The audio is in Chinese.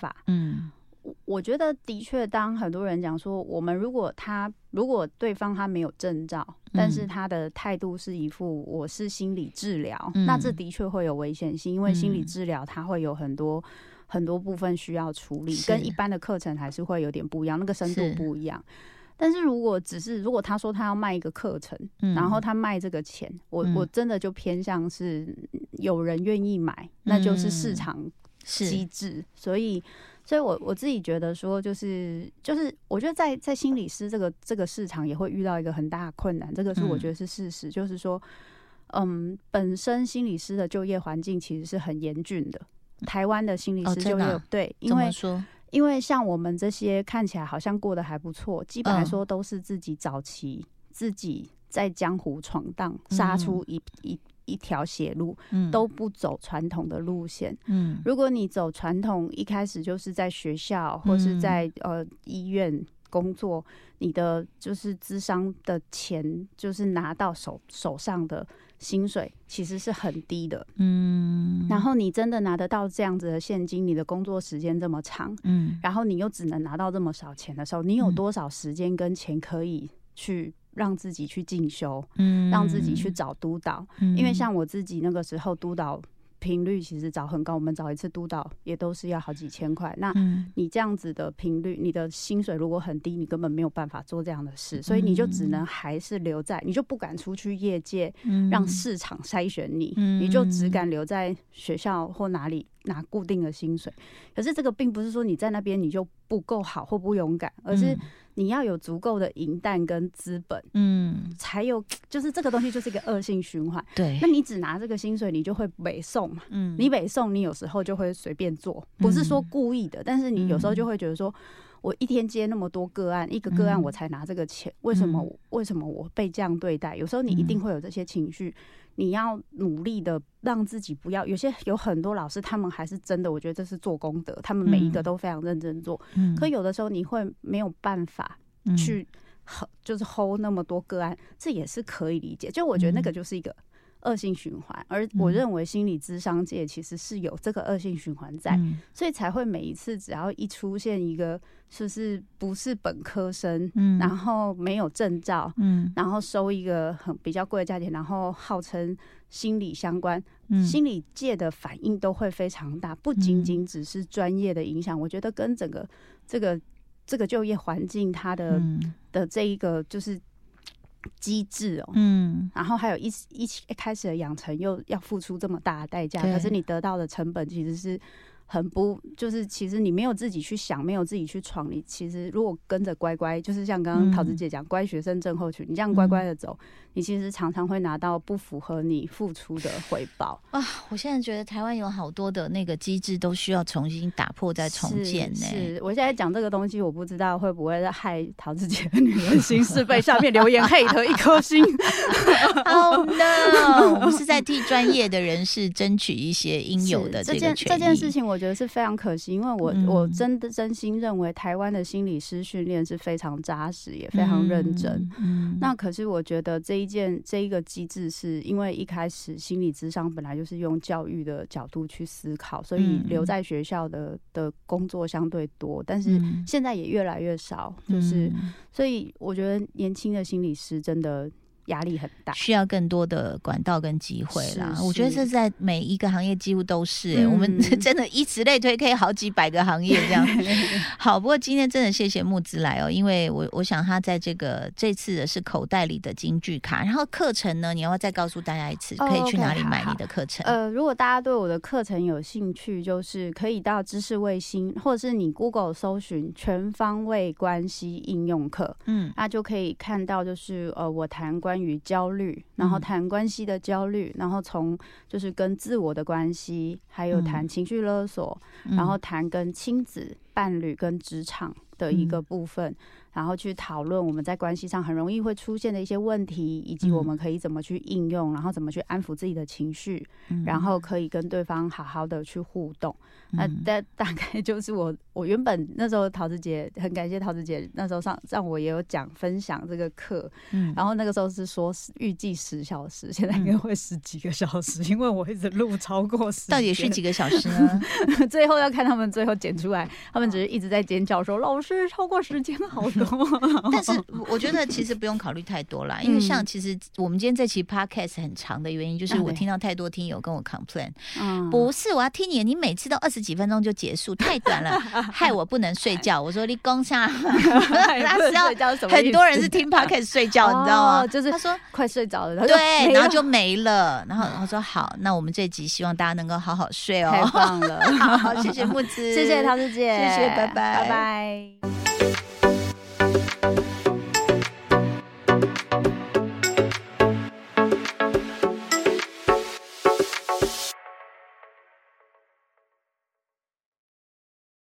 法。嗯。我我觉得的确，当很多人讲说，我们如果他如果对方他没有证照，但是他的态度是一副我是心理治疗，嗯那这的确会有危险性，因为心理嗯。治疗它会有很多很多部分需要处理，跟一般的课程还是会有点不一样，那个深度不一样。但是如果只是如果他说他要卖一个课程，嗯然后他卖这个钱，我嗯。我真的就偏向是有人愿意买，那就是市嗯。场是机制，所以，所以我我自己觉得说，就是就是，我觉得在在心理师这个这个市场也会遇到一个很大的困难，这个是我嗯觉得是事实，就是说，嗯，本身心理师的就业环境其实是很严峻的。台湾的心理哦师就业、对，因为说？因为像我们这些看起来好像过得还不错，基本来嗯。说都是自己早期自己在江湖闯荡，杀出一一一条血路，嗯。都不走传统的路线。嗯。如果你走传统，一开始就是在学校或是嗯。在、呃医院工作，你的就是资商的钱，就是拿到手手上的薪水其实是很低的。嗯，然后你真的拿得到这样子的现金，你的工作时间这么长，嗯。然后你又只能拿到这么少钱的时候，你有嗯。多少时间跟钱可以去让自己去进修，嗯让自己去找督导？嗯，因为像我自己那个时候督导频率其实找很高，我们找一次督导也都是要好几千块。那嗯你这样子的频率，你的薪水如果很低，你根本没有办法做这样的事，所以你就只能还是留在，你就不敢出去业界，嗯让市场筛选你，嗯你就只敢留在学校或哪里拿固定的薪水。可是这个并不是说你在那边你就不够好或不勇敢，而是你要有足够的银弹跟资本，嗯才有就是这个东西就是一个恶性循环。对那，你只拿这个薪水，你就会北送嘛。嗯你北送，你有时候就会随便做，不是说故意的，但是你有时候就会觉得说，我一天接那么多个案，一个个案嗯我才拿这个钱，为什么嗯为什么我被这样对待？有时候你一定嗯会有这些情绪，你要努力的让自己不要。有些有很多老师，他们还是真的，我觉得这是做功德，他们每一个嗯都非常认真做。嗯可有的时候你会没有办法嗯去就是 hold 那么多个案，这也是可以理解。就我觉得那个嗯就是一个恶性循环，而我嗯。认为心理咨商界其实是有这个恶性循环在，嗯所以才会每一次只要一出现一个就是不是本科生，嗯然后没有证照。嗯然后收一个很比较贵的价钱，然后号称心理相关，嗯。心理界的反应都会非常大，不仅嗯。仅只是专业的影响，我觉得跟整个这个这个就业环境它的、嗯。的这一个就是机制哦，嗯。然后还有一一起一开始的养成又要付出这么大的代价，可是你得到的成本其实是很不，就是其实你没有自己去想，没有自己去闯，你其实如果跟着乖乖，就是像刚刚嗯桃子姐讲，乖学生症候群，你这样乖乖的走，你其实常常会拿到不符合你付出的回报。啊，我现在觉得台湾有好多的那个机制都需要重新打破再重建呢。是，我现在讲这个东西，我不知道会不会害桃子姐的女人心事，被下面留言 hate 一颗心。Oh no！我们是在替专业的人士争取一些应有的这件个权益。这件事情，我觉得是非常可惜，因为我、嗯我真的真心认为台湾的心理师训练是非常扎实，也非常认真。嗯。嗯，那可是我觉得这一件这一个机制，是因为一开始心理智商本来就是用教育的角度去思考，所以嗯留在学校的的工作相对多，但是嗯现在也越来越少，就是嗯所以我觉得年轻的心理师真的压力很大。需要更多的管道跟机会啦。是我觉得这在每一个行业几乎都是、欸嗯我们 真的以此类推，可以好几百个行业这样。好，不过今天真的谢谢木子来哦，因为我我想他在这个这次的是口袋里的京剧卡，然后课程呢，你要不要再告诉大家一次，哦可以去哪里买你的课程？呃，如果大家对我的课程有兴趣，就是可以到知识卫星，或者是你 Google 搜寻全方位关系应用课，嗯那就可以看到，就是呃，我谈关于焦虑，然后嗯。谈关系的焦虑，然后从就是跟自我的关系，还有谈嗯。情绪勒索，然后谈跟亲子、伴侣跟职场的一个部分。然后去讨论我们在关系上很容易会出现的一些问题，以及我们可以怎么去应用，然后怎么去安抚自己的情绪，然后可以跟对方好好的去互动。那大大概就是我我原本那时候桃子姐很感谢桃子姐那时候上让我也有讲分享这个课，嗯，然后那个时候是说预计十小时，现在应该会十几个小时，因为我一直录超过十，到底是几个小时呢？最后要看他们最后剪出来，他们只是一直在尖叫说老师超过时间好多。但是 我觉得其实不用考虑太多啦，因为像其实我们今天这期 podcast 很长的原因，就是我听到太多听友跟我 complain，不是我要听你，你每次都二十几分钟就结束，太短了，害我不能睡觉。我说你攻下，那是要很多人是听 podcast 睡觉，你知道吗？就是他说快睡着了，对，然后就没了。然后我说好，那我们这集希望大家能够好好睡哦。太棒了，好，谢谢木子，谢谢桃子姐，谢谢，拜拜，拜拜。